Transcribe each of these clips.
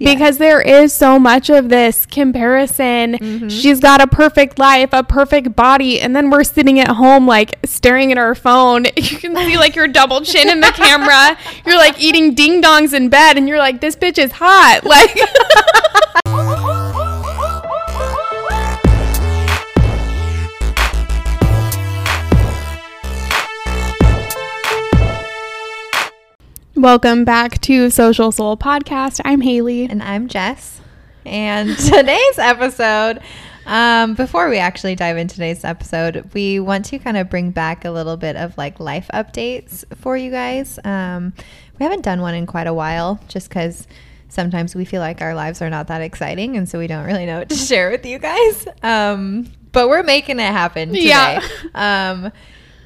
Yeah. because there is so much of this comparison. Mm-hmm. She's got a perfect life, a perfect body, and then we're sitting at home like staring at our phone. You can see like your double chin in the camera. You're like eating ding dongs in bed, and you're like, this bitch is hot. Like, welcome back to Social Soul Podcast. I'm Haley. And I'm Jess. And today's episode, um, before we actually dive into today's episode, we want to kind of bring back a little bit of like life updates for you guys. Um, we haven't done one in quite a while just because sometimes we feel like our lives are not that exciting. And so we don't really know what to share with you guys. Um, but we're making it happen today. Yeah.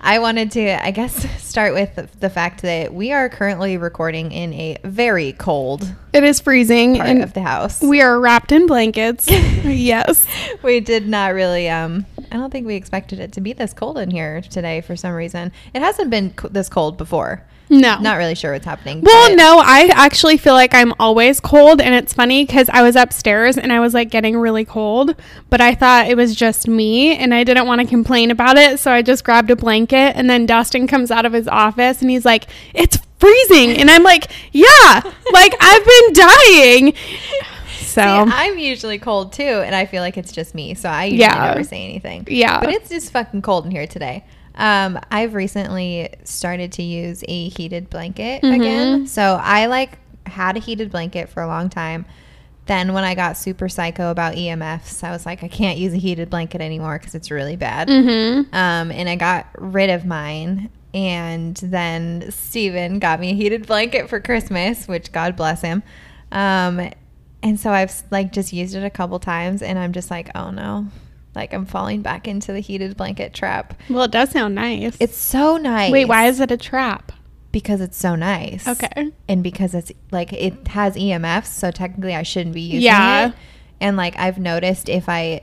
I wanted to, I guess, start with the, fact that we are currently recording in a very cold It is freezing, part of the house. we are wrapped in blankets. yes. we did not really um i don't think we expected it to be this cold in here today for some reason it hasn't been co- this cold before No. not really sure what's happening Well, no, I actually feel like I'm always cold, and it's funny because I was upstairs and I was like getting really cold, but I thought it was just me, and I didn't want to complain about it, so I just grabbed a blanket, and then Dustin comes out of his office and he's like, "It's freezing," and I'm like, "Yeah, like I've been dying." So See, i'm usually cold too and i feel like it's just me so i usually Yeah. never say anything Yeah. but it's just fucking cold in here today um i've recently started to use a heated blanket Mm-hmm. again so i like had a heated blanket for a long time then when I got super psycho about EMFs, I was like, I can't use a heated blanket anymore because it's really bad. Mm-hmm. Um, and I got rid of mine. And then Steven got me a heated blanket for Christmas, which God bless him. Um, and so I've like just used it a couple times and I'm just like, oh no, like I'm falling back into the heated blanket trap. well, it does sound nice. It's so nice. wait, why is it a trap? Because it's so nice. Okay. And because it's like it has EMFs, so technically I shouldn't be using Yeah. it. And like I've noticed if I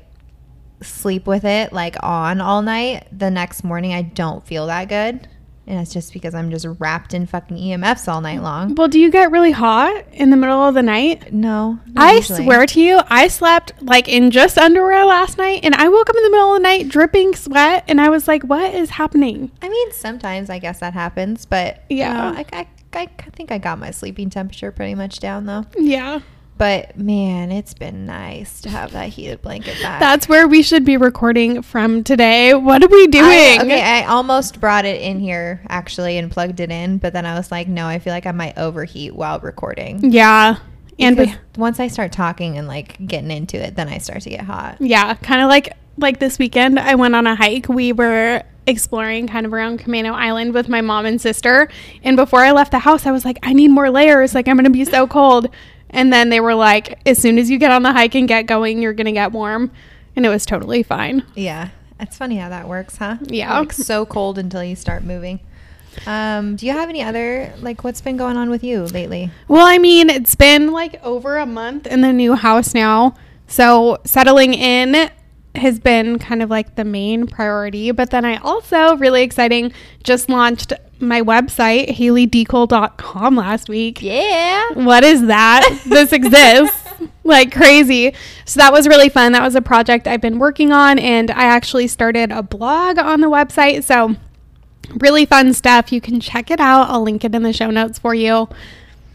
sleep with it like on all night, the next morning I don't feel that good. And it's just because I'm just wrapped in fucking EMFs all night long. Well, do you get really hot in the middle of the night? No. I usually. swear to you, I slept like in just underwear last night and I woke up in the middle of the night dripping sweat and I was like, what is happening? I mean, sometimes I guess that happens, but Yeah. yeah, I, I, I think I got my sleeping temperature pretty much down though. Yeah. But man, it's been nice to have that heated blanket back. That's where we should be recording from today. What are we doing? I, okay, I almost brought it in here actually and plugged it in, but then I was like, no, I feel like I might overheat while recording. Yeah. And we, once I start talking and like getting into it, then I start to get hot. yeah, kind of like like this weekend I went on a hike. We were exploring kind of around Camano Island with my mom and sister. And before I left the house, I was like, I need more layers. Like I'm going to be so cold. And then they were like, as soon as you get on the hike and get going, you're going to get warm. And it was totally fine. Yeah, it's funny how that works, huh? Yeah. like so cold until you start moving. Um, do you have any other like what's been going on with you lately? Well, I mean, it's been like over a month in the new house now. So settling in has been kind of like the main priority. But then I also, really exciting, just launched my website, haleydecool.com last week. Yeah. What is that? this exists. Like crazy. So that was really fun. That was a project I've been working on, and I actually started a blog on the website. So, really fun stuff. You can check it out. I'll link it in the show notes for you.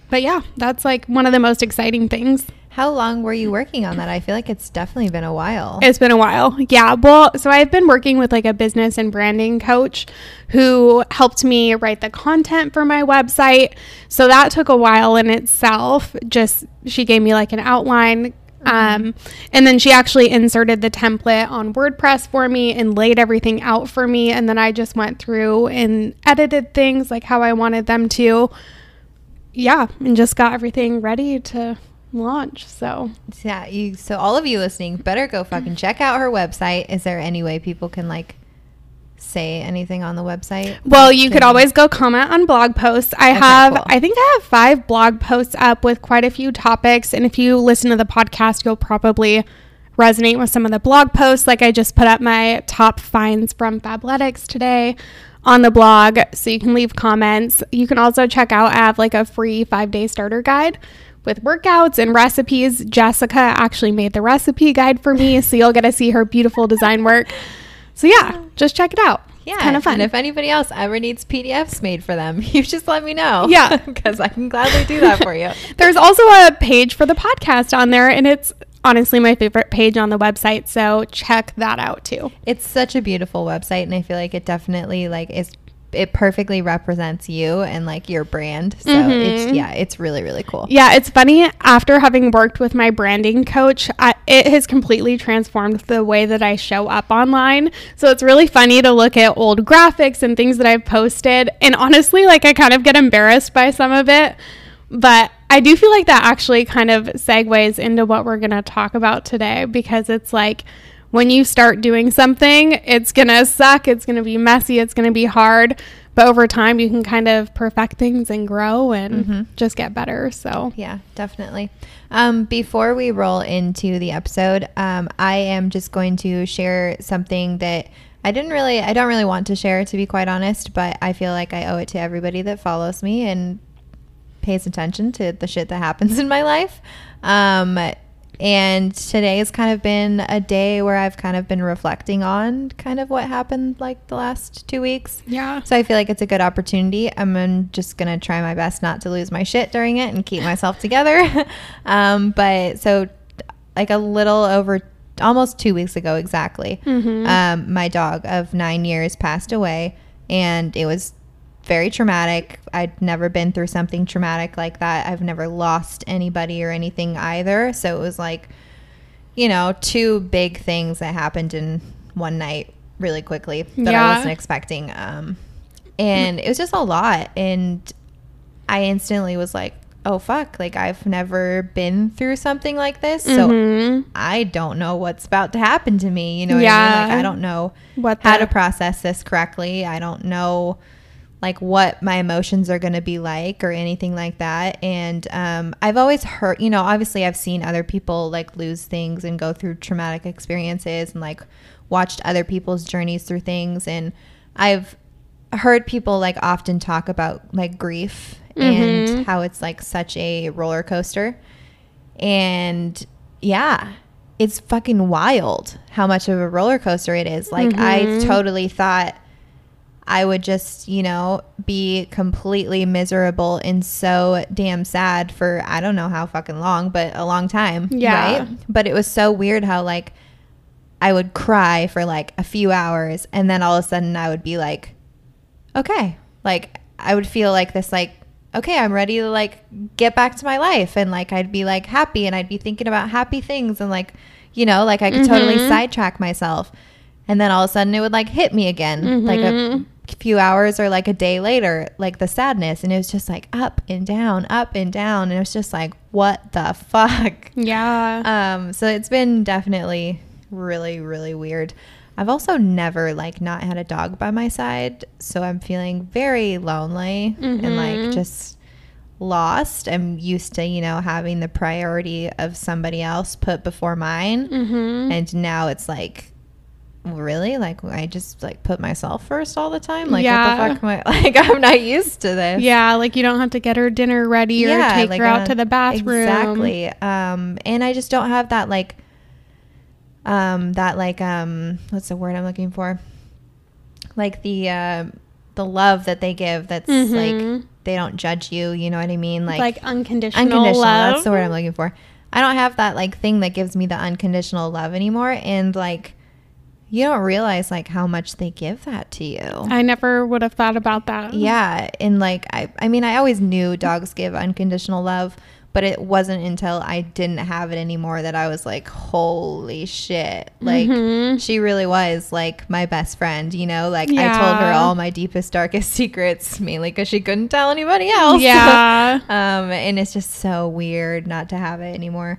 But yeah, that's like one of the most exciting things. How long were you working on that? I feel like it's definitely been a while. It's been a while. Yeah. Well, so I've been working with like a business and branding coach who helped me write the content for my website. So that took a while in itself. Just she gave me like an outline. Um, and then she actually inserted the template on WordPress for me and laid everything out for me. And then I just went through and edited things like how I wanted them to. Yeah. And just got everything ready to launch. So Yeah, you. So all of you listening, better go fucking check out her website. Is there any way people can like say anything on the website? Well, you could Can- always go comment on blog posts. I Okay, have, cool. I think I have five blog posts up with quite a few topics. And if you listen to the podcast, you'll probably resonate with some of the blog posts. Like I just put up my top finds from Fabletics today on the blog. So you can leave comments. You can also check out, I have like a free five day starter guide with workouts and recipes. Jessica actually made the recipe guide for me, so you'll get to see her beautiful design work. So yeah, just check it out. Yeah, kind of fun. And if anybody else ever needs PDFs made for them, you just let me know. Yeah. because I can gladly do that for you. There's also a page for the podcast on there, and it's honestly my favorite page on the website. So check that out too. It's such a beautiful website, and I feel like it definitely like is it perfectly represents you and like your brand. So it's mm-hmm. yeah, it's really really cool. Yeah, it's funny. After having worked with my branding coach, I, it has completely transformed the way that I show up online. So it's really funny to look at old graphics and things that I've posted. And honestly, like I kind of get embarrassed by some of it. But I do feel like that actually kind of segues into what we're going to talk about today because it's like when you start doing something, it's going to suck, it's going to be messy, it's going to be hard. But over time, you can kind of perfect things and grow and just get better. So, Yeah, definitely. Um, before we roll into the episode, um, I am just going to share something that I didn't really, I don't really want to share, to be quite honest, but I feel like I owe it to everybody that follows me and pays attention to the shit that happens in my life. Um, and today has kind of been a day where I've kind of been reflecting on kind of what happened like the last two weeks. yeah. So I feel like it's a good opportunity. I'm just gonna try my best not to lose my shit during it and keep myself together. um, but so, like a little over, almost two weeks ago exactly, um, my dog of nine years passed away, and it was very traumatic. I'd never been through something traumatic like that. I've never lost anybody or anything either. So it was like, you know, two big things that happened in one night really quickly that Yeah. I wasn't expecting. Um, and it was just a lot. And I instantly was like, oh, fuck. Like, I've never been through something like this. So Mhm. I don't know what's about to happen to me. You know what I Yeah. mean? Like, I don't know What how to process this correctly. I don't know like what my emotions are going to be like or anything like that. And um, I've always heard, you know, obviously I've seen other people like lose things and go through traumatic experiences and like watched other people's journeys through things. And I've heard people like often talk about like grief and how it's like such a roller coaster. And yeah, it's fucking wild how much of a roller coaster it is. Like I totally thought I would just, you know, be completely miserable and so damn sad for I don't know how fucking long, but a long time. Yeah. Right. But it was so weird how like I would cry for like a few hours and then all of a sudden I would be like, okay. Like I would feel like this like okay, I'm ready to like get back to my life and like I'd be like happy and I'd be thinking about happy things and like you know, like I could totally mm-hmm. sidetrack myself. And then all of a sudden it would like hit me again like a mm-hmm. Few hours or like a day later like the sadness and it was just like up and down, up and down and it was just like what the fuck. Yeah. Um, so it's been definitely really, really weird. I've also never like not had a dog by my side, so I'm feeling very lonely and like just lost. I'm used to, you know, having the priority of somebody else put before mine. mm-hmm. And now it's like really like I just like put myself first all the time. Like Yeah. what the fuck am I like I'm not used to this Yeah, like you don't have to get her dinner ready or take like, her out uh, to the bathroom. Exactly. Um, and I just don't have that like, um, that like, um, what's the word I'm looking for? Like the, uh, the love that they give. That's Mhm. like they don't judge you. You know what I mean? Like, Like, unconditional, unconditional. love. That's the word I'm looking for. I don't have that like thing that gives me the unconditional love anymore. And like, you don't realize like how much they give that to you. I never would have thought about that. Yeah, and like I I mean I always knew dogs give unconditional love, but it wasn't until I didn't have it anymore that I was like, holy shit. Like Mhm. she really was like my best friend, you know? Like I told her all my deepest darkest secrets mainly cuz she couldn't tell anybody else. Yeah. um and it's just so weird not to have it anymore.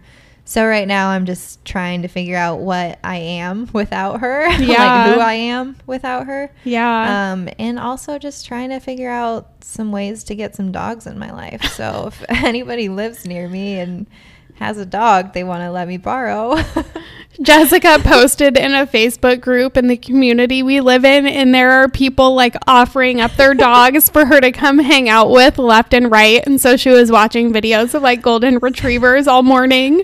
So right now I'm just trying to figure out what I am without her, Yeah. like who I am without her. yeah. Um, and also just trying to figure out some ways to get some dogs in my life. So if anybody lives near me and has a dog they want to let me borrow. Jessica posted in a Facebook group in the community we live in, and there are people like offering up their dogs for her to come hang out with left and right. And so she was watching videos of like golden retrievers all morning.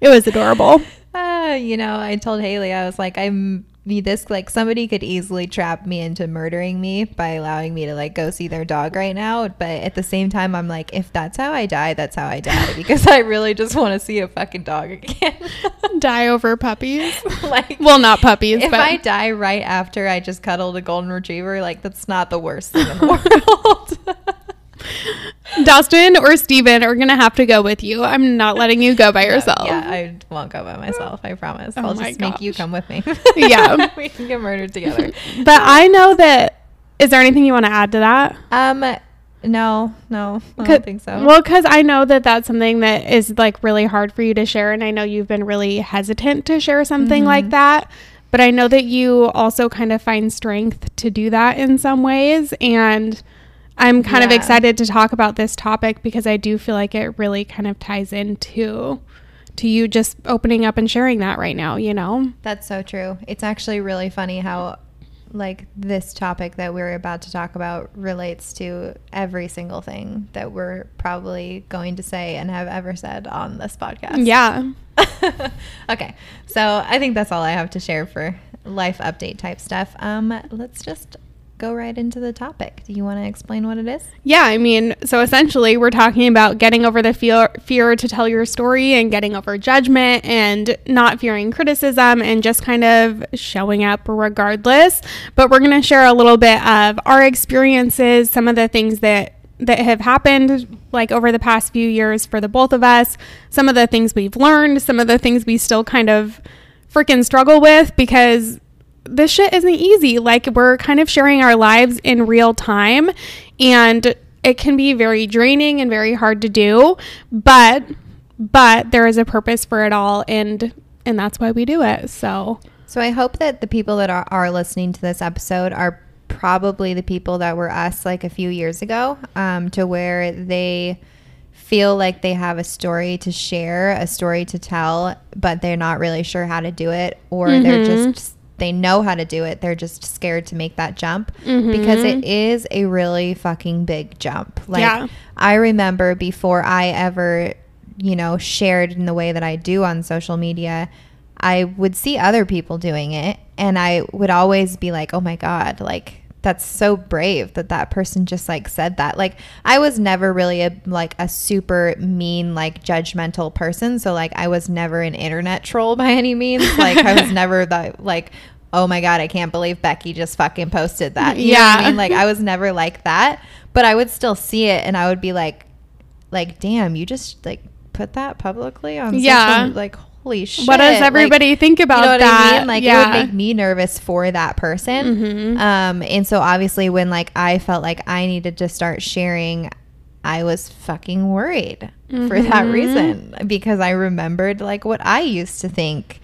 It was adorable. Uh, you know, I told Haley, I was like, I'm me this like somebody could easily trap me into murdering me by allowing me to like go see their dog right now. But at the same time i'm like if that's how i die that's how i die because i really just want to see a fucking dog again. Die over puppies. like Well, not puppies, if but i die right after i just cuddled a golden retriever like that's not the worst thing in the world Dustin or Steven are gonna have to go with you. I'm not letting you go by yourself. yeah i won't go by myself i promise Oh i'll just make you come with me Yeah. we can get murdered together But I know that. Is there anything you want to add to that? um no no i don't think so Well, because I know that that's something that is like really hard for you to share, and I know you've been really hesitant to share something Mm-hmm. like that. But I know that you also kind of find strength to do that in some ways, and I'm kind of excited to talk about this topic because I do feel like it really kind of ties into to you just opening up and sharing that right now. You know? That's so true. It's actually really funny how like this topic that we're about to talk about relates to every single thing that we're probably going to say and have ever said on this podcast. Yeah. okay. So, I think that's all I have to share for life update type stuff. Um let's just go right into the topic. Do you want to explain what it is? Yeah, I mean, so essentially, we're talking about getting over the fear, fear to tell your story and getting over judgment and not fearing criticism and just kind of showing up regardless. But we're going to share a little bit of our experiences, some of the things that that have happened like over the past few years for the both of us, some of the things we've learned, some of the things we still kind of freaking struggle with because this shit isn't easy. Like we're kind of sharing our lives in real time and it can be very draining and very hard to do, but but there is a purpose for it all and and that's why we do it. So, So I hope that the people that are, are listening to this episode are probably the people that were us like a few years ago, um, to where they feel like they have a story to share, a story to tell, but they're not really sure how to do it, or they're just they know how to do it. They're just scared to make that jump because it mm-hmm. is a really fucking big jump. Like Yeah. I remember before I ever, you know, shared in the way that I do on social media, I would see other people doing it and I would always be like, "Oh my god, like that's so brave that that person just like said that." Like I was never really a like a super mean like judgmental person, so like I was never an internet troll by any means. Like I was never the like Oh my god, I can't believe Becky just fucking posted that. You know what I Yeah. mean? Like I was never like that, but I would still see it and I would be like like damn, you just like put that publicly on Yeah. social like holy shit. what does Like, everybody think about you know that? I mean? Like yeah. it would make me nervous for that person. Mhm. Um, and so obviously when like I felt like I needed to start sharing, I was fucking worried for that Mhm. reason because I remembered like what I used to think.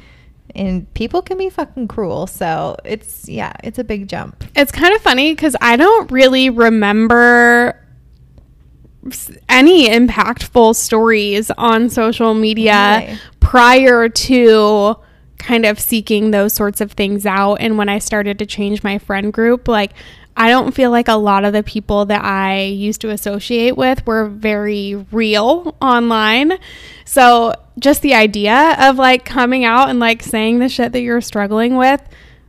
And people can be fucking cruel. So it's yeah, it's a big jump. It's kind of funny because I don't really remember any impactful stories on social media prior to kind of seeking those sorts of things out. And when I started to change my friend group, like, I don't feel like a lot of the people that I used to associate with were very real online. So, just the idea of like coming out and like saying the shit that you're struggling with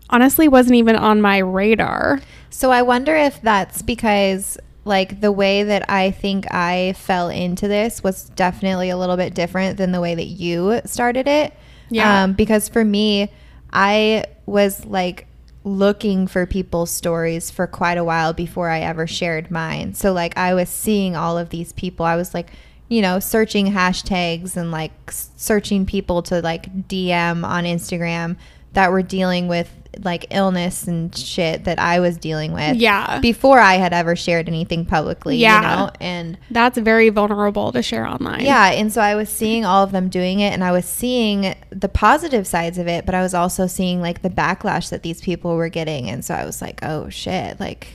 honestly wasn't even on my radar. So I wonder if that's because like the way that I think I fell into this was definitely a little bit different than the way that you started it. Yeah. Um, because for me, I was like looking for people's stories for quite a while before I ever shared mine. So like I was seeing all of these people. I was like, you know, searching hashtags and like searching people to like DM on Instagram that were dealing with like illness and shit that I was dealing with. Yeah. Before I had ever shared anything publicly, Yeah. you know? And That's very vulnerable to share online. yeah, and so I was seeing all of them doing it and I was seeing the positive sides of it, but I was also seeing like the backlash that these people were getting and so I was like, "Oh shit." Like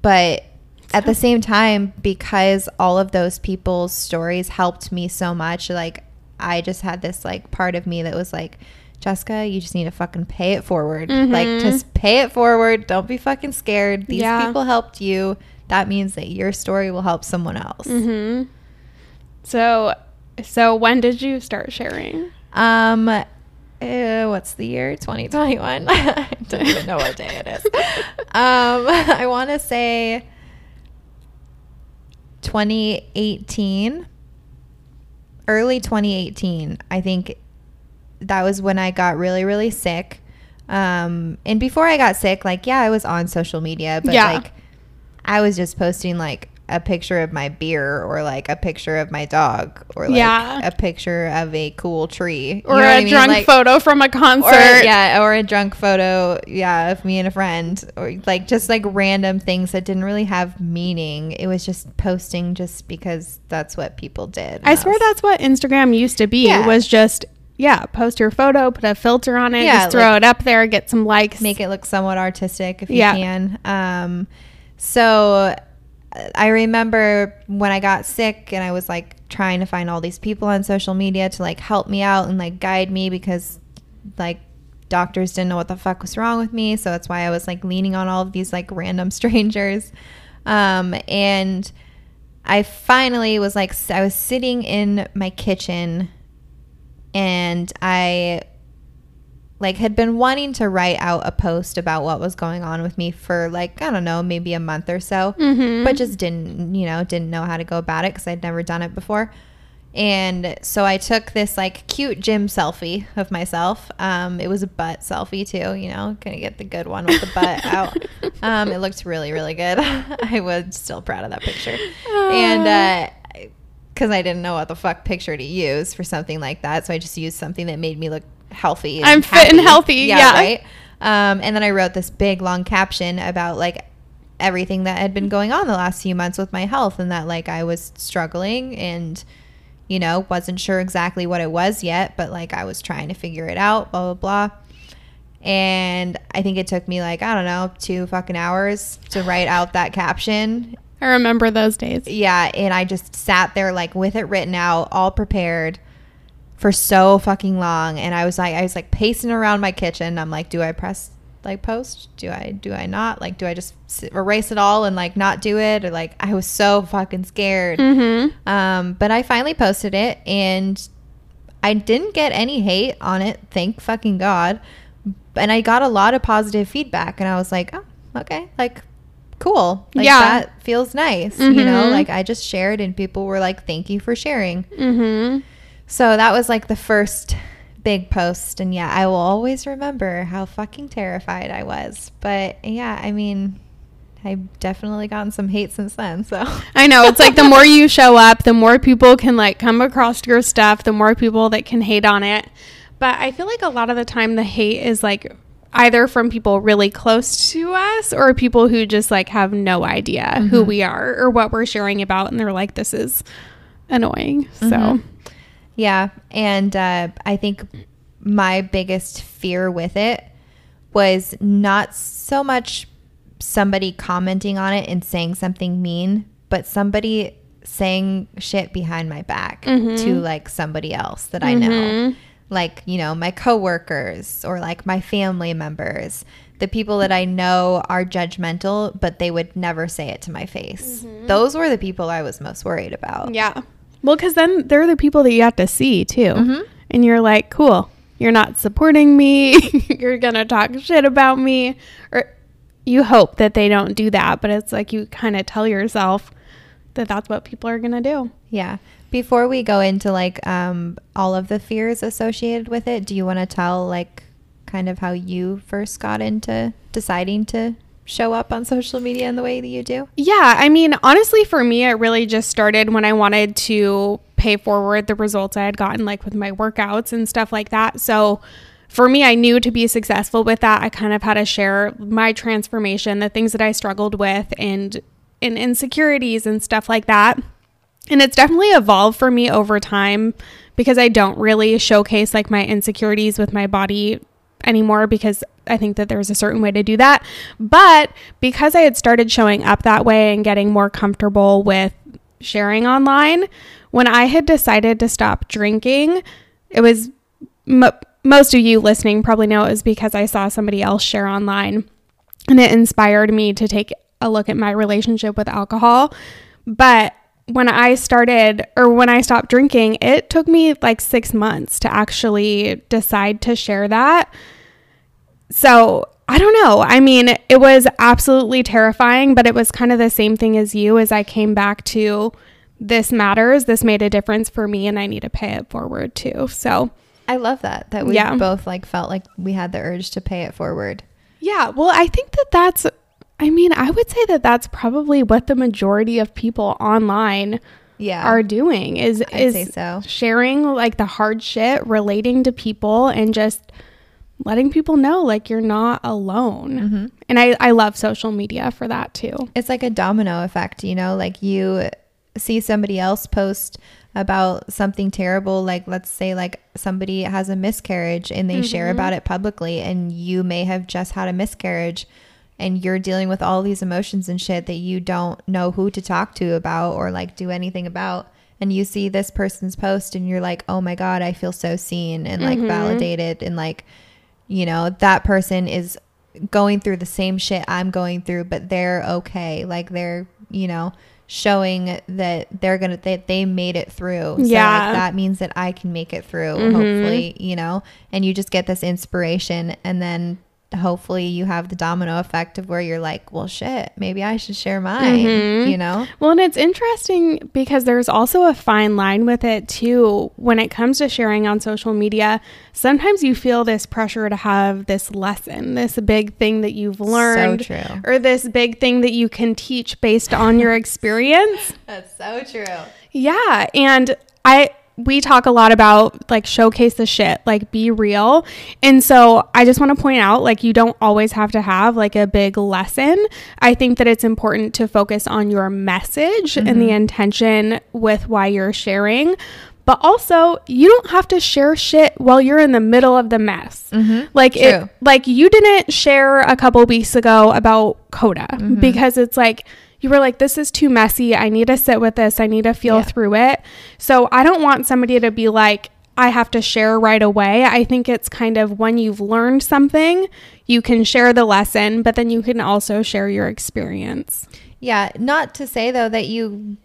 but at the same time because all of those people's stories helped me so much, like I just had this like part of me that was like, Jessica, you just need to fucking pay it forward. Mhm. Like, just pay it forward. Don't be fucking scared. These Yeah. people helped you. That means that your story will help someone else. hmm So, so when did you start sharing? Um, uh, what's the year? 2021. I don't even know what day it is. Um, I want to say 2018, early 2018. I think that was when I got really, really sick. Um, and before I got sick, like, yeah, I was on social media, but Yeah. like, I was just posting like a picture of my beer or like a picture of my dog or like Yeah. a picture of a cool tree You Or know what a mean? drunk Like- photo from a concert? or yeah, or a drunk photo, yeah, of me and a friend, or like just like random things that didn't really have meaning. It was just posting just because that's what people did. I swear was- that's what Instagram used to be. Yeah. Was just yeah, post your photo, put a filter on it, Yeah, just throw like- it up there, get some likes. make it look somewhat artistic if you Yeah. can. Um, so uh, I remember when I got sick and I was like trying to find all these people on social media to like help me out and like guide me because like doctors didn't know what the fuck was wrong with me. So that's why I was like leaning on all of these like random strangers. Um, and I finally was like, I was sitting in my kitchen and I like had been wanting to write out a post about what was going on with me for like I don't know maybe a month or so, Mhm. but just didn't you know didn't know how to go about it because I'd never done it before. And so I took this like cute gym selfie of myself. Um, it was a butt selfie too, you know, gonna get the good one with the butt out. Um, it looked really, really good. I was still proud of that picture. And uh, because I didn't know what the fuck picture to use for something like that, so I just used something that made me look healthy. And I'm fit and happy. healthy, yeah. right. Um, and then I wrote this big long caption about like everything that had been going on the last few months with my health, and that like I was struggling and you know wasn't sure exactly what it was yet, but like I was trying to figure it out. Blah blah blah. And I think it took me like I don't know two fucking hours to write out that caption I remember those days. yeah, and I just sat there like with it written out, all prepared for so fucking long. And I was like, I was like pacing around my kitchen. I'm like, do I press like post? Do I do I not? Like, do I just erase it all and like not do it? Or like, I was so fucking scared. Mm-hmm. Um, but I finally posted it, and I didn't get any hate on it. Thank fucking god. And I got a lot of positive feedback, and I was like, oh, okay, like cool. Like Yeah. that feels nice. You know, Mhm. like I just shared, and people were like, thank you for sharing. Mm-hmm. So that was like the first big post, and yeah, I will always remember how fucking terrified I was. But yeah, I mean. I've definitely gotten some hate since then. So I know it's like the more you show up, the more people can like come across your stuff, the more people that can hate on it. But I feel like a lot of the time the hate is like either from people really close to us or people who just like have no idea who Mhm. we are or what we're sharing about and they're like this is annoying. So Mhm. Yeah, and uh, I think my biggest fear with it was not so much somebody commenting on it and saying something mean, but somebody saying shit behind my back Mhm. to like somebody else that I know. Like, you know, my coworkers or like my family members, the people that I know are judgmental, but they would never say it to my face. Those were the people I was most worried about. Yeah. Well, because then they're the people that you have to see too. Mhm. And you're like, cool, you're not supporting me. you're going to talk shit about me. Or you hope that they don't do that. But it's like you kind of tell yourself that that's what people are going to do. Yeah. Before we go into like um, all of the fears associated with it, do you want to tell like kind of how you first got into deciding to show up on social media in the way that you do? Yeah, I mean, honestly, for me, it really just started when I wanted to pay forward the results I had gotten, like with my workouts and stuff like that. So, for me, I knew to be successful with that, I kind of had to share my transformation, the things that I struggled with, and and insecurities and stuff like that. And it's definitely evolved for me over time because I don't really showcase like my insecurities with my body anymore because I think that there's a certain way to do that. But because I had started showing up that way and getting more comfortable with sharing online. When I had decided to stop drinking, it was m- most of you listening probably know it was because I saw somebody else share online and it inspired me to take a look at my relationship with alcohol. But when I started or when I stopped drinking, it took me like six months to actually decide to share that. So I don't know. I mean, it was absolutely terrifying, but it was kind of the same thing as you as I came back to this matters. This made a difference for me and I need to pay it forward too. So I love that that we Yeah. both like felt like we had the urge to pay it forward. Yeah, well, I think that that's, I mean, I would say that that's probably what the majority of people online Yeah. are doing is I'd is so. sharing like the hard shit, relating to people, and just letting people know like you're not alone. Mm-hmm. And I I love social media for that too. it's like a domino effect, you know, like you see somebody else post about something terrible like let's say like somebody has a miscarriage and they share about it publicly and you may have just had a miscarriage and you're dealing with all these emotions and shit that you don't know who to talk to about or like do anything about and you see this person's post and you're like oh my god i feel so seen and like validated and like you know that person is going through the same shit i'm going through but they're okay like they're you know showing that they're gonna that they made it through so Yeah. like that means that i can make it through Mhm. hopefully you know and you just get this inspiration and then hopefully you have the domino effect of where you're like well shit maybe i should share mine Mhm. you know Well, and it's interesting because there's also a fine line with it too. When it comes to sharing on social media, sometimes you feel this pressure to have this lesson, this big thing that you've learned, so true or this big thing that you can teach based on your experience. that's so true Yeah, and I we talk a lot about like showcase the shit, like be real. And so I just want to point out like you don't always have to have like a big lesson. I think that it's important to focus on your message and the mm-hmm. intention with why you're sharing. But also, you don't have to share shit while you're in the middle of the mess. Mm-hmm. Like True. it like you didn't share a couple weeks ago about Coda mm-hmm. because it's like you were like this is too messy. I need to sit with this. I need to feel Yeah. through it. So I don't want somebody to be like I have to share right away. I think it's kind of when you've learned something, you can share the lesson, but then you can also share your experience. Yeah, not to say though that you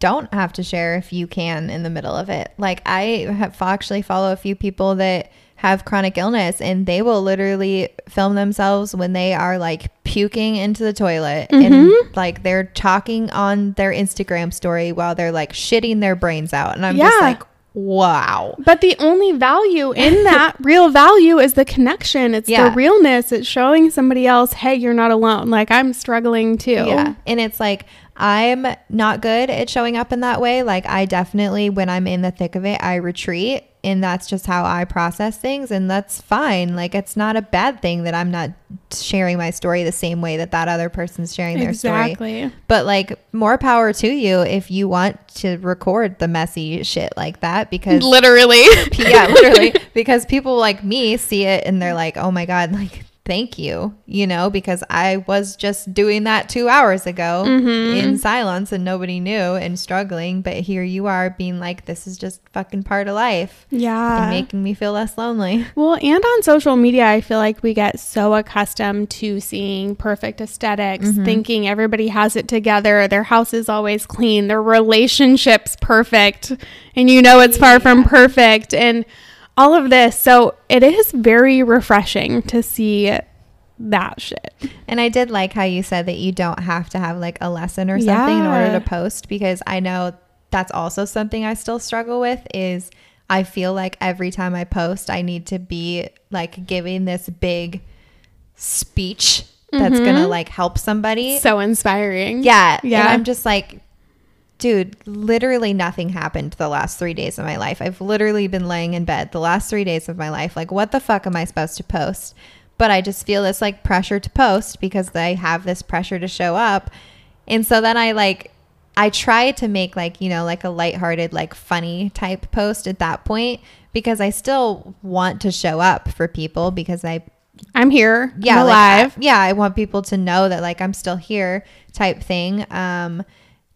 don't have to share if you can in the middle of it. Like I have actually follow a few people that have chronic illness and they will literally film themselves when they are like puking into the toilet and mm-hmm. like they're talking on their Instagram story while they're like shitting their brains out and I'm just like wow. But the only value in that real value is the connection. It's Yeah. the realness. It's showing somebody else, hey, you're not alone. Like I'm struggling too. Yeah. And it's like, I'm not good at showing up in that way. Like, I definitely, when I'm in the thick of it, I retreat. And that's just how I process things. And that's fine. Like, it's not a bad thing that I'm not sharing my story the same way that that other person's sharing their story. Exactly. But, like, more power to you if you want to record the messy shit like that because Literally. yeah, literally. Because people like me see it and they're like, oh my God, like, thank you, you know, because I was just doing that two hours ago mm-hmm. in silence and nobody knew and struggling. But here you are being like, this is just fucking part of life yeah. and making me feel less lonely. Well, and on social media, I feel like we get so accustomed to seeing perfect esthetics mm-hmm. thinking everybody has it together. Their house is always clean, their relationship's perfect, and you know it's far from perfect, and all of this. So it is very refreshing to see that shit. And I did like how you said that you don't have to have like a lesson or something in order to post because I know that's also something I still struggle with is I feel like every time I post I need to be like giving this big speech that's going to mm-hmm. like help somebody. So inspiring. yeah. Yeah. And I'm just like dude, literally nothing happened the last 3 days of my life. I've literally been laying in bed the last 3 days of my life. Like what the fuck am I supposed to post? but I just feel this like pressure to post because I have this pressure to show up. And so then I like I try to make like, you know, like a lighthearted, like funny type post at that point because I still want to show up for people because I I'm here. yeah, I'm like, alive. I- yeah, I want people to know that like I'm still here type thing. Um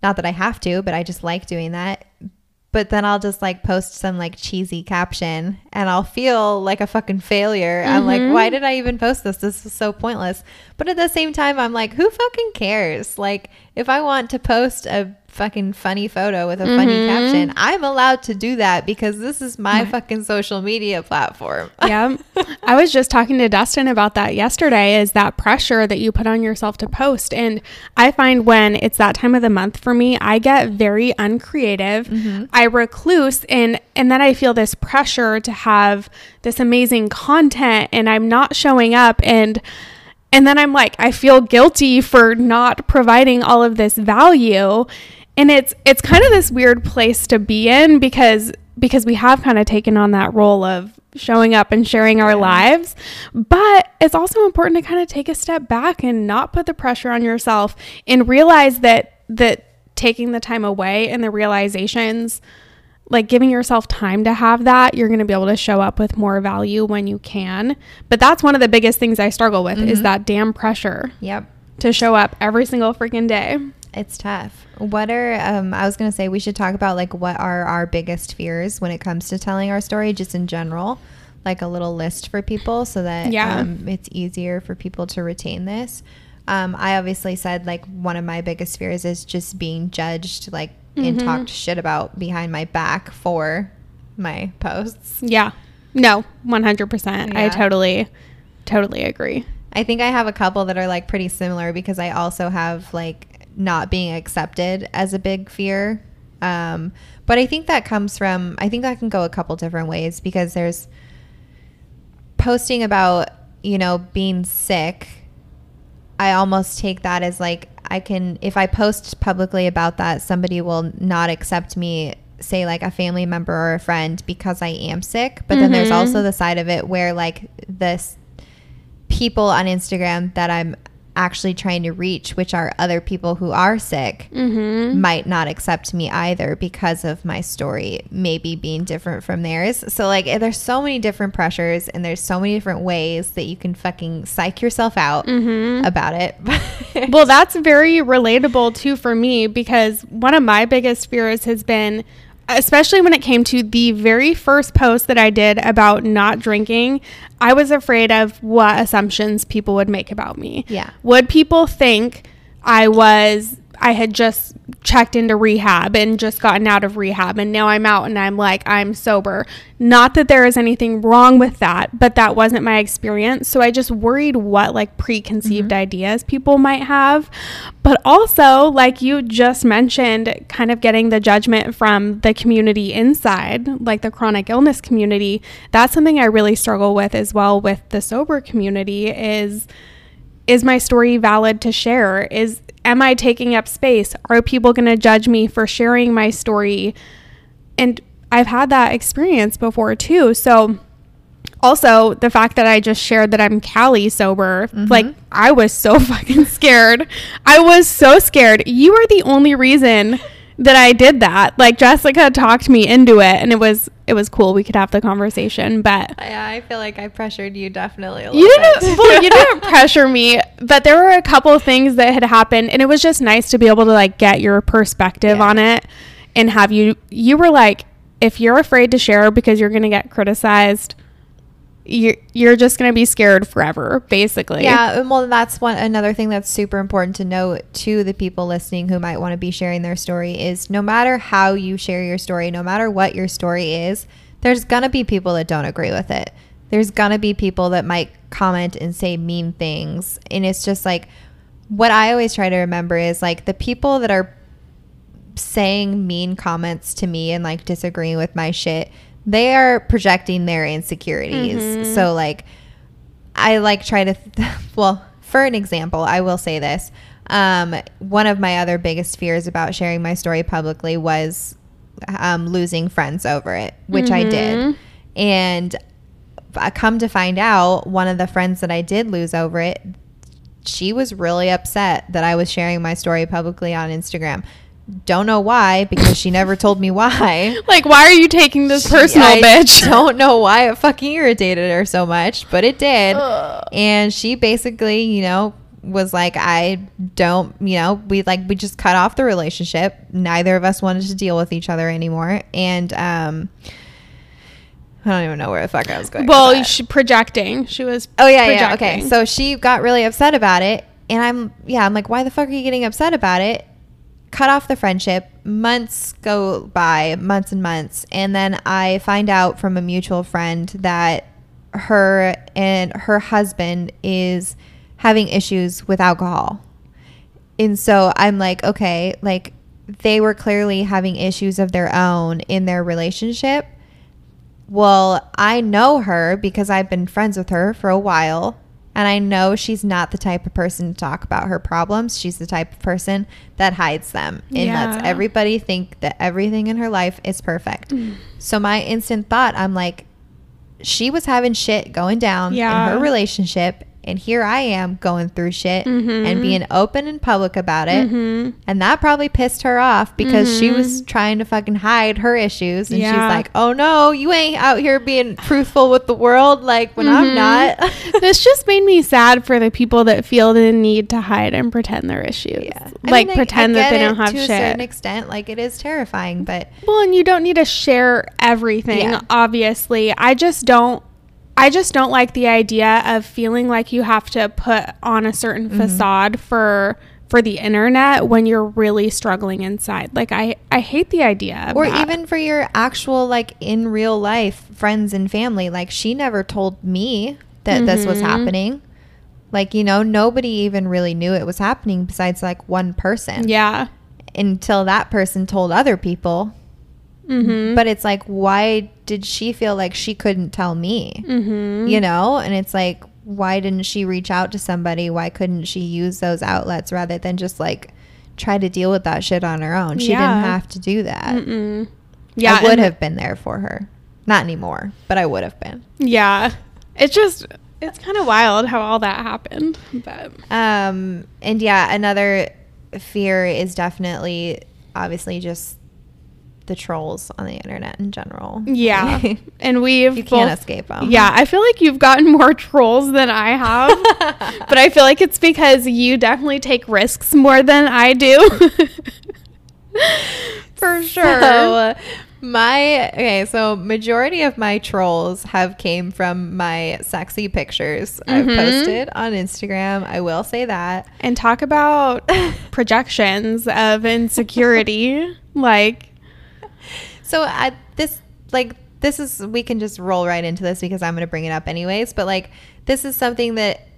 Not that I have to, but I just like doing that. But then I'll just like post some like cheesy caption and I'll feel like a fucking failure. I'm like, mm-hmm. why did I even post this? This is so pointless. But at the same time, I'm like, who fucking cares? Like, if I want to post a fucking funny photo with a funny mm-hmm. caption, I'm allowed to do that because this is my fucking social media platform. yeah. I was just talking to Dustin about that yesterday is that pressure that you put on yourself to post. And I find when it's that time of the month for me, I get very uncreative. Mm-hmm. I recluse and and then I feel this pressure to have this amazing content and I'm not showing up and and then I'm like I feel guilty for not providing all of this value and it's it's kind of this weird place to be in because because we have kind of taken on that role of showing up and sharing our lives. But it's also important to kind of take a step back and not put the pressure on yourself and realize that that taking the time away and the realizations like giving yourself time to have that you're going to be able to show up with more value when you can. But that's one of the biggest things i struggle with is mm-hmm. that damn pressure Yep. to show up every single freaking day It's tough. What are um I was going to say we should talk about like what are our biggest fears when it comes to telling our story just in general. Like a little list for people so that Yeah. um, it's easier for people to retain this. Um, I obviously said like one of my biggest fears is just being judged like and Mm-hmm. talked shit about behind my back for my posts. Yeah. No, 100%. I totally, totally agree. I think I have a couple that are like pretty similar because I also have like not being accepted as a big fear. Um, but I think that comes from, I think that can go a couple different ways because there's posting about, you know, being sick. I almost take that as like, I can, if I post publicly about that, somebody will not accept me, say like a family member or a friend because I am sick. But then there's Mhm. also the side of it where like this people on Instagram that I'm actually trying to reach, which are other people who are sick, Mm-hmm. might not accept me either because of my story maybe being different from theirs. So like eh, there's so many different pressures and there's so many different ways that you can fucking psych yourself out Mm-hmm. about it. Well, that's very relatable too for me because one of my biggest fears has been, especially when it came to the very first post that I did about not drinking, I was afraid of what assumptions people would make about me. Yeah. Would people think I was, I had just checked into rehab and just gotten out of rehab and now I'm out and I'm like, I'm sober? Not that there is anything wrong with that, but that wasn't my experience. So I just worried what like preconceived mm-hmm. ideas people might have. But also, like you just mentioned, kind of getting the judgment from the community inside, like the chronic illness community. That's something I really struggle with as well with the sober community is is my story valid to share? Is am I taking up space? Are people going to judge me for sharing my story? And I've had that experience before too. So also the fact that I just shared that I'm Cali sober, mm-hmm. like I was so fucking scared. I was so scared. You are the only reason that I did that. Like Jessica talked me into it and it was it was cool. We could have the conversation, but yeah, I feel like I pressured you definitely a you didn't well you didn't pressure me but there were a couple of things that had happened and it was just nice to be able to like get your perspective Yeah. on it and have you you were like if you're afraid to share because you're going to get criticized you're, you're just going to be scared forever basically Yeah, and well, that's one another thing that's super important to note to the people listening who might want to be sharing their story is no matter how you share your story, no matter what your story is, there's gonna be people that don't agree with it. There's gonna be people that might comment and say mean things, and it's just like what I always try to remember is like the people that are saying mean comments to me and like disagreeing with my shit, they are projecting their insecurities. So like I like try to well, for an example, I will say this. Um, one of my other biggest fears about sharing my story publicly was um, losing friends over it, which I did. And I come to find out, one of the friends that I did lose over it, she was really upset that I was sharing my story publicly on Instagram. Don't know why, because she never told me why. like why are you taking this personal I bitch Don't know why it fucking irritated her so much, but it did. And she basically, you know, was like, I don't, you know, we like we just cut off the relationship. Neither of us wanted to deal with each other anymore, and um, I don't even know where the fuck I was going. Well, she projecting. She was. Oh yeah, yeah. Okay. So she got really upset about it, and I'm yeah, I'm like, why the fuck are you getting upset about it? Cut off the friendship. Months go by, months and months, and then I find out from a mutual friend that her and her husband is having issues with alcohol. And so I'm like, okay, like they were clearly having issues of their own in their relationship. Well, I know her because I've been friends with her for a while. And I know she's not the type of person to talk about her problems. She's the type of person that hides them and lets everybody think that everything in her life is perfect. Mm. So, my instant thought, I'm like, she was having shit going down Yeah. in her relationship. And here I am going through shit Mhm. and being open and public about it. Mhm. And that probably pissed her off because she was trying to fucking hide her issues. And Yeah. she's like, oh no, you ain't out here being truthful with the world like when I'm Mhm. not. this just made me sad for the people that feel the need to hide and pretend their issues. yeah. I Like mean, pretend I that they don't have to a certain extent. Like it is terrifying, but Well, and you don't need to share everything, Yeah. obviously. I just don't I just don't like the idea of feeling like you have to put on a certain Mm-hmm. facade for for the internet when you're really struggling inside. Like I I hate the idea of or that. even for your actual like in real life friends and family. Like she never told me that this was Mhm. happening. Like, you know, nobody even really knew it was happening besides like one person. Yeah. Until that person told other people. Mhm. But it's like, why did she feel like she couldn't tell me? mhm. You know? And it's like, why didn't she reach out to somebody? Why couldn't she use those outlets rather than just like try to deal with that shit on her own? She Yeah. didn't have to do that. Mm-mm. Yeah, I would have been there for her. Not anymore, but I would have been. Yeah. It's just it's kind of wild how all that happened. But Um, and yeah, another fear is definitely obviously just the trolls on the internet in general. yeah. and we've you can't both- escape them. Yeah, I feel like you've gotten more trolls than I have. but I feel like it's because you definitely take risks more than I do. For sure. So my okay, so majority of my trolls have came from my sexy pictures I've Mhm. posted on Instagram. I will say that. and talk about projections of insecurity. like, So I this like this is we can just roll right into this because I'm going to bring it up anyways, but like this is something that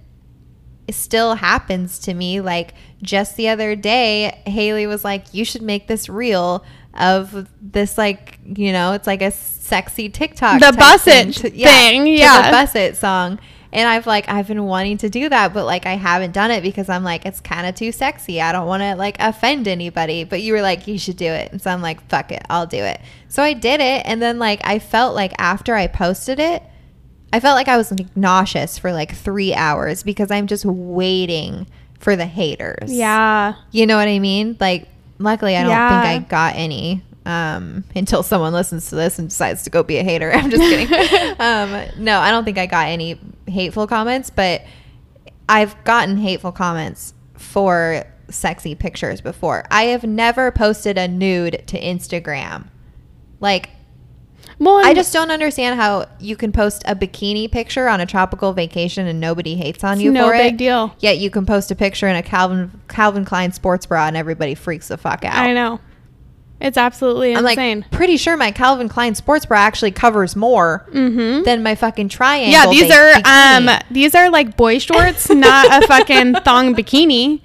still happens to me. Like just the other day Haley was like you should make this reel of this like you know it's like a sexy TikTok The type Bus thing. It to- thing, yeah. the Buss It song and I've like I've been wanting to do that but like I haven't done it because I'm like it's kind of too sexy I don't want to like offend anybody but you were like you should do it and so I'm like fuck it I'll do it so I did it and then like I felt like after I posted it I felt like I was like nauseous for like three hours because I'm just waiting for the haters. yeah. You know what I mean? Like, luckily, I don't Yeah. think I got any um, until someone listens to this and decides to go be a hater. I'm just kidding. um, no, I don't think I got any hateful comments, but I've gotten hateful comments for sexy pictures before. I have never posted a nude to Instagram. Like, Well, I just don't understand how you can post a bikini picture on a tropical vacation and nobody hates on you no for big deal. Yet you can post a picture in a Calvin Calvin Klein sports bra and everybody freaks the fuck out. I know. It's absolutely insane. I'm insane. like pretty sure my Calvin Klein sports bra actually covers more mm-hmm. than my fucking triangle. Yeah, these are bikini. um these are like boy shorts, not a fucking thong bikini.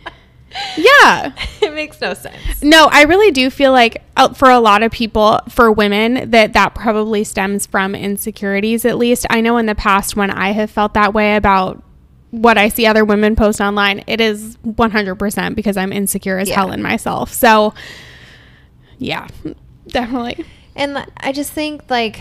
Yeah. it makes no sense. No, I really do feel like uh, for a lot of people, for women, that that probably stems from insecurities. At least I know in the past when I have felt that way about what I see other women post online, it is 100% because I'm insecure as Yeah. hell in myself. So, yeah, definitely. And I just think like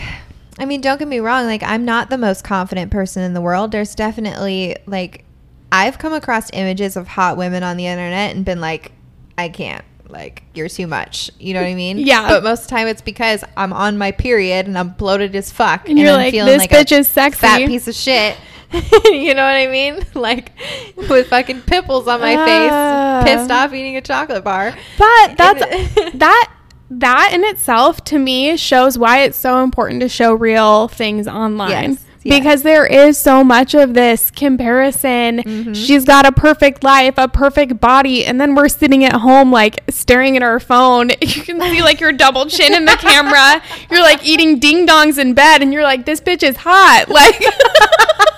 I mean, don't get me wrong, like I'm not the most confident person in the world. There's definitely like I've come across images of hot women on the internet and been like, I can't. Like, you're too much. You know what I mean? Yeah. But most of the time it's because I'm on my period and I'm bloated as fuck. And you're I'm like, feeling "This bitch is sexy." Fat piece of shit. you know what I mean? Like with fucking pimples on my Uh. face, pissed off eating a chocolate bar. But that's that that in itself to me shows why it's so important to show real things online. Yes, yes. Because there is so much of this comparison. Mm-hmm. She's got a perfect life, a perfect body, and then we're sitting at home like staring at our phone. You can see like your double chin in the camera. You're like eating ding dongs in bed, and you're like, "This bitch is hot." Like,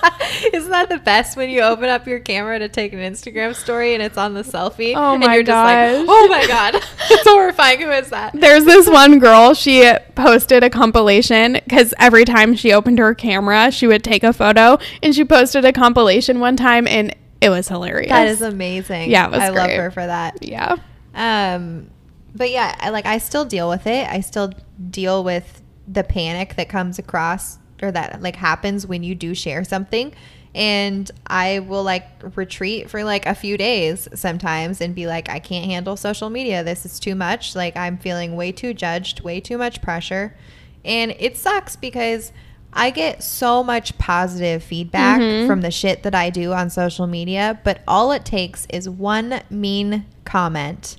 Isn't that the best when you open up your camera to take an Instagram story and it's on the selfie? Oh and my you're just gosh. like, oh my god, it's horrifying. Who is that? There's this one girl, she posted a compilation because every time she opened her camera, she would take a photo and she posted a compilation one time and it was hilarious. That is amazing. Yeah, it was I love her for that. yeah. Um, but yeah, I, like I still deal with it. I still deal with the panic that comes across or that like happens when you do share something. And I will like retreat for like a few days sometimes and be like, I can't handle social media. This is too much. Like I'm feeling way too judged, way too much pressure. And it sucks because I get so much positive feedback Mhm. from the shit that I do on social media, but all it takes is one mean comment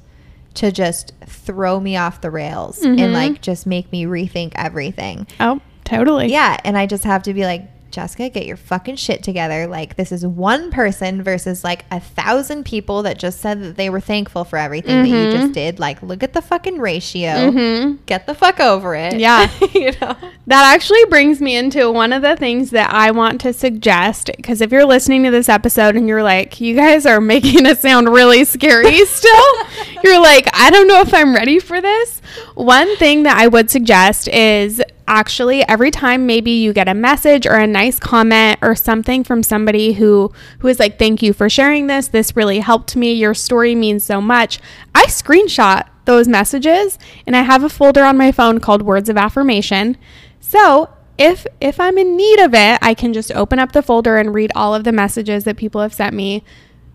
to just throw me off the rails Mhm. and like just make me rethink everything. Oh, totally. Yeah, and I just have to be like, Jessica, get your fucking shit together. Like this is one person versus like a thousand people that just said that they were thankful for everything that you just did. Like look at the fucking ratio. hmm Get the fuck over it. Yeah. you know. That actually brings me into one of the things that I want to suggest. Because if you're listening to this episode and you're like, you guys are making it sound really scary still, you're like, I don't know if I'm ready for this. One thing that I would suggest is actually every time maybe you get a message or a nice comment or something from somebody who who is like thank you for sharing this. This really helped me. Your story means so much. I screenshot those messages and i have a folder on my phone called words of affirmation. So if if i'm in need of it i can just open up the folder and read all of the messages that people have sent me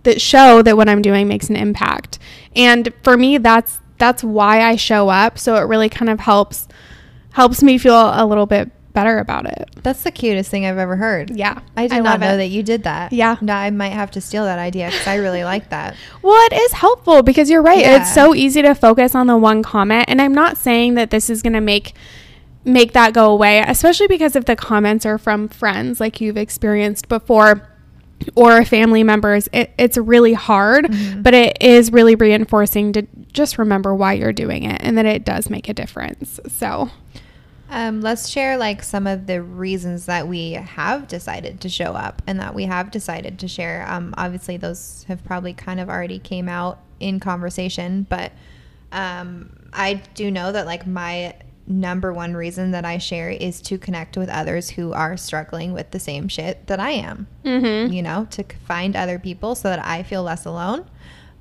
that show that what i'm doing makes an impact. And for me that's that's why i show up. So it really kind of helps helps me feel a little bit better about it That's the cutest thing I've ever heard. yeah I did not know it. that you did that. Yeah. No, I might have to steal that idea because I really like that. Well, it is helpful because you're right. Yeah. It's so easy to focus on the one comment, and I'm not saying that this is going to make make that go away, especially because if the comments are from friends like you've experienced before or family members, it, it's really hard, Mhm. but it is really reinforcing to just remember why you're doing it and that it does make a difference. So, Um, let's share like some of the reasons that we have decided to show up and that we have decided to share. Um, obviously, those have probably kind of already came out in conversation, but um, I do know that like my number one reason that I share is to connect with others who are struggling with the same shit that I am. mm-hmm. You know, to find other people so that I feel less alone,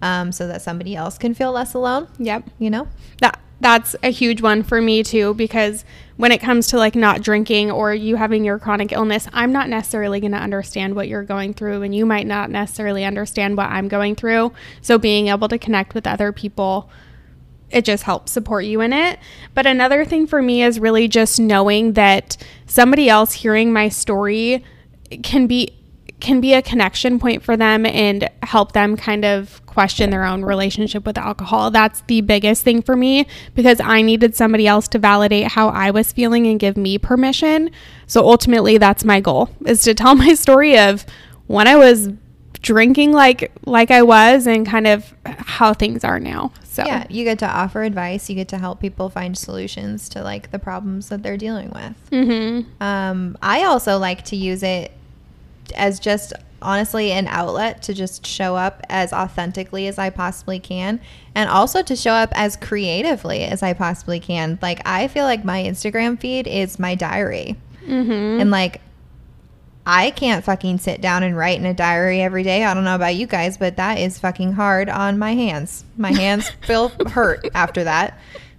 um, so that somebody else can feel less alone. yep. You know. that that's a huge one for me too because when it comes to like not drinking or you having your chronic illness i'm not necessarily going to understand what you're going through and you might not necessarily understand what i'm going through. So being able to connect with other people it just helps support you in it. But another thing for me is really just knowing that somebody else hearing my story can be can be a connection point for them and help them kind of question their own relationship with alcohol. That's the biggest thing for me because I needed somebody else to validate how I was feeling and give me permission. So ultimately that's my goal is to tell my story of when I was drinking like like I was and kind of how things are now. So Yeah, you get to offer advice. You get to help people find solutions to like the problems that they're dealing with. Mhm. Um, I also like to use it as just honestly an outlet to just show up as authentically as I possibly can and also to show up as creatively as I possibly can. Like I feel like my Instagram feed is my diary. Mhm. And like I can't fucking sit down and write in a diary every day. I don't know about you guys, but that is fucking hard on my hands. My hands feel hurt after that.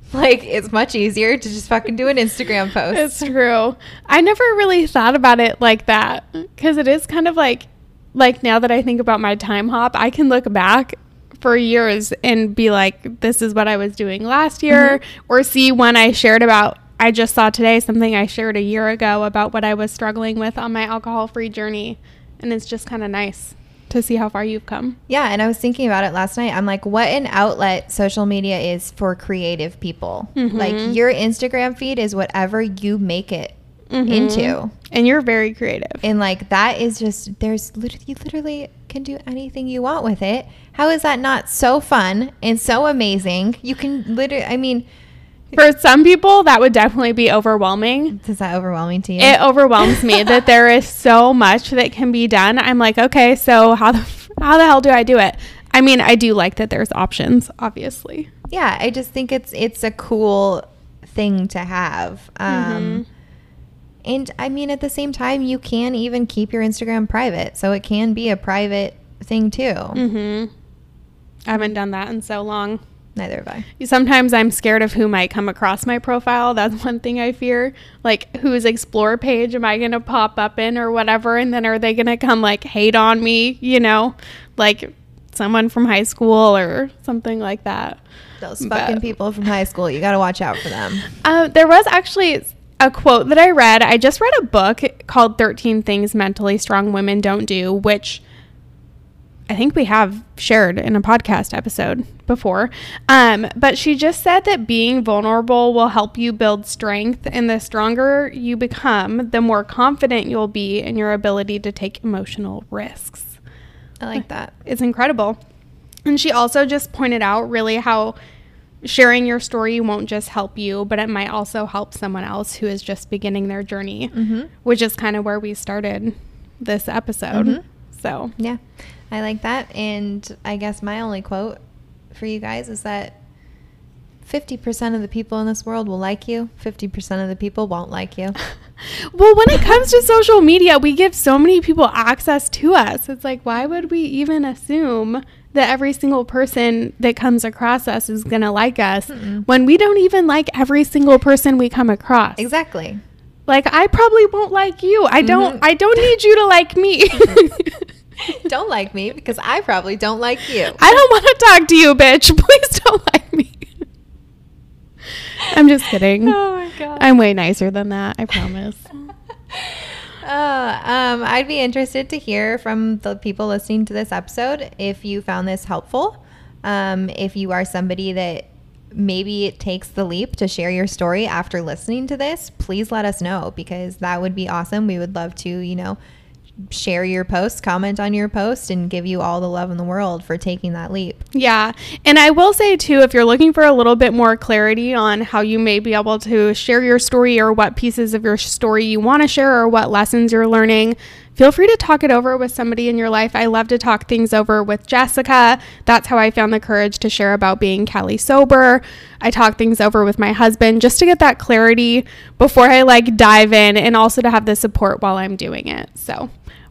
Like it's much easier to just fucking do an Instagram post. It's true. I never really thought about it like that because it is kind of like, like now that I think about my Timehop, I can look back for years and be like, this is what I was doing last year, mm-hmm. or see when I shared about. I just saw today something I shared a year ago about what I was struggling with on my alcohol free journey. and it's just kind of nice to see how far you've come. Yeah, and I was thinking about it last night. I'm like, what an outlet social media is for creative people. Mhm. Like your Instagram feed is whatever you make it Mhm. into. And you're very creative. And like that is just there's literally you literally can do anything you want with it. How is that not so fun and so amazing? You can literally I mean, For some people, that would definitely be overwhelming. is that overwhelming to you? It overwhelms me that there is so much that can be done. I'm like, okay, so how the how the hell do I do it? I mean, I do like that there's options, obviously. yeah, I just think it's it's a cool thing to have. Um Mhm. And I mean, at the same time, you can even keep your Instagram private. So it can be a private thing too. mm-hmm. I haven't done that in so long. Neither have I. Sometimes I'm scared of who might come across my profile. That's one thing I fear. Like, whose explore page am I going to pop up in or whatever? And then are they going to come like hate on me, you know? Like someone from high school or something like that. Those fucking But- people from high school, you got to watch out for them. Uh, there was actually a quote that I read. I just read a book called 13 Things Mentally Strong Women Don't Do, which I think we have shared in a podcast episode before. Um, but she just said that being vulnerable will help you build strength, and the stronger you become, the more confident you'll be in your ability to take emotional risks I like that. it's incredible. And she also just pointed out really how sharing your story won't just help you, but it might also help someone else who is just beginning their journey, Mm-hmm. which is kind of where we started this episode. Mhm. So, Yeah, I like that. And I guess my only quote for you guys is that 50% of the people in this world will like you, 50% of the people won't like you. well, when it comes to social media, we give so many people access to us. It's like, why would we even assume that every single person that comes across us is going to like us Mm-mm. when we don't even like every single person we come across? Exactly. Like I probably won't like you. I don't Mhm. I don't need you to like me. don't like me because I probably don't like you. I don't want to talk to you, bitch. Please don't like me. I'm just kidding. Oh my god. I'm way nicer than that, I promise. Uh, um, I'd be interested to hear from the people listening to this episode if you found this helpful. Um, if you are somebody that maybe it takes the leap to share your story after listening to this, please let us know because that would be awesome. We would love to, you know, share your post, comment on your post, and give you all the love in the world for taking that leap. Yeah. And I will say too, if you're looking for a little bit more clarity on how you may be able to share your story or what pieces of your story you want to share or what lessons you're learning, feel free to talk it over with somebody in your life. I love to talk things over with Jessica. That's how I found the courage to share about being Cali sober. I talk things over with my husband just to get that clarity before I like dive in and also to have the support while I'm doing it. So,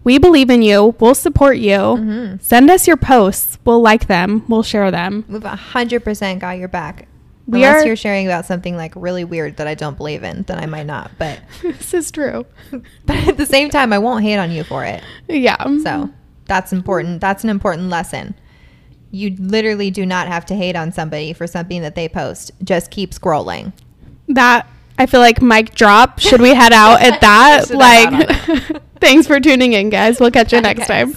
we believe in you. We'll support you. Mhm. Send us your posts. We'll like them. We'll share them. We've a hundred percent got your back. We Unless are- you're sharing about something like really weird that I don't believe in, then I might not. But this is true. but at the same time, I won't hate on you for it. Yeah. So that's important. That's an important lesson. You literally do not have to hate on somebody for something that they post. Just keep scrolling. that I feel like mic drop. Should we head out at that? Like, thanks for tuning in, guys. We'll catch you next time.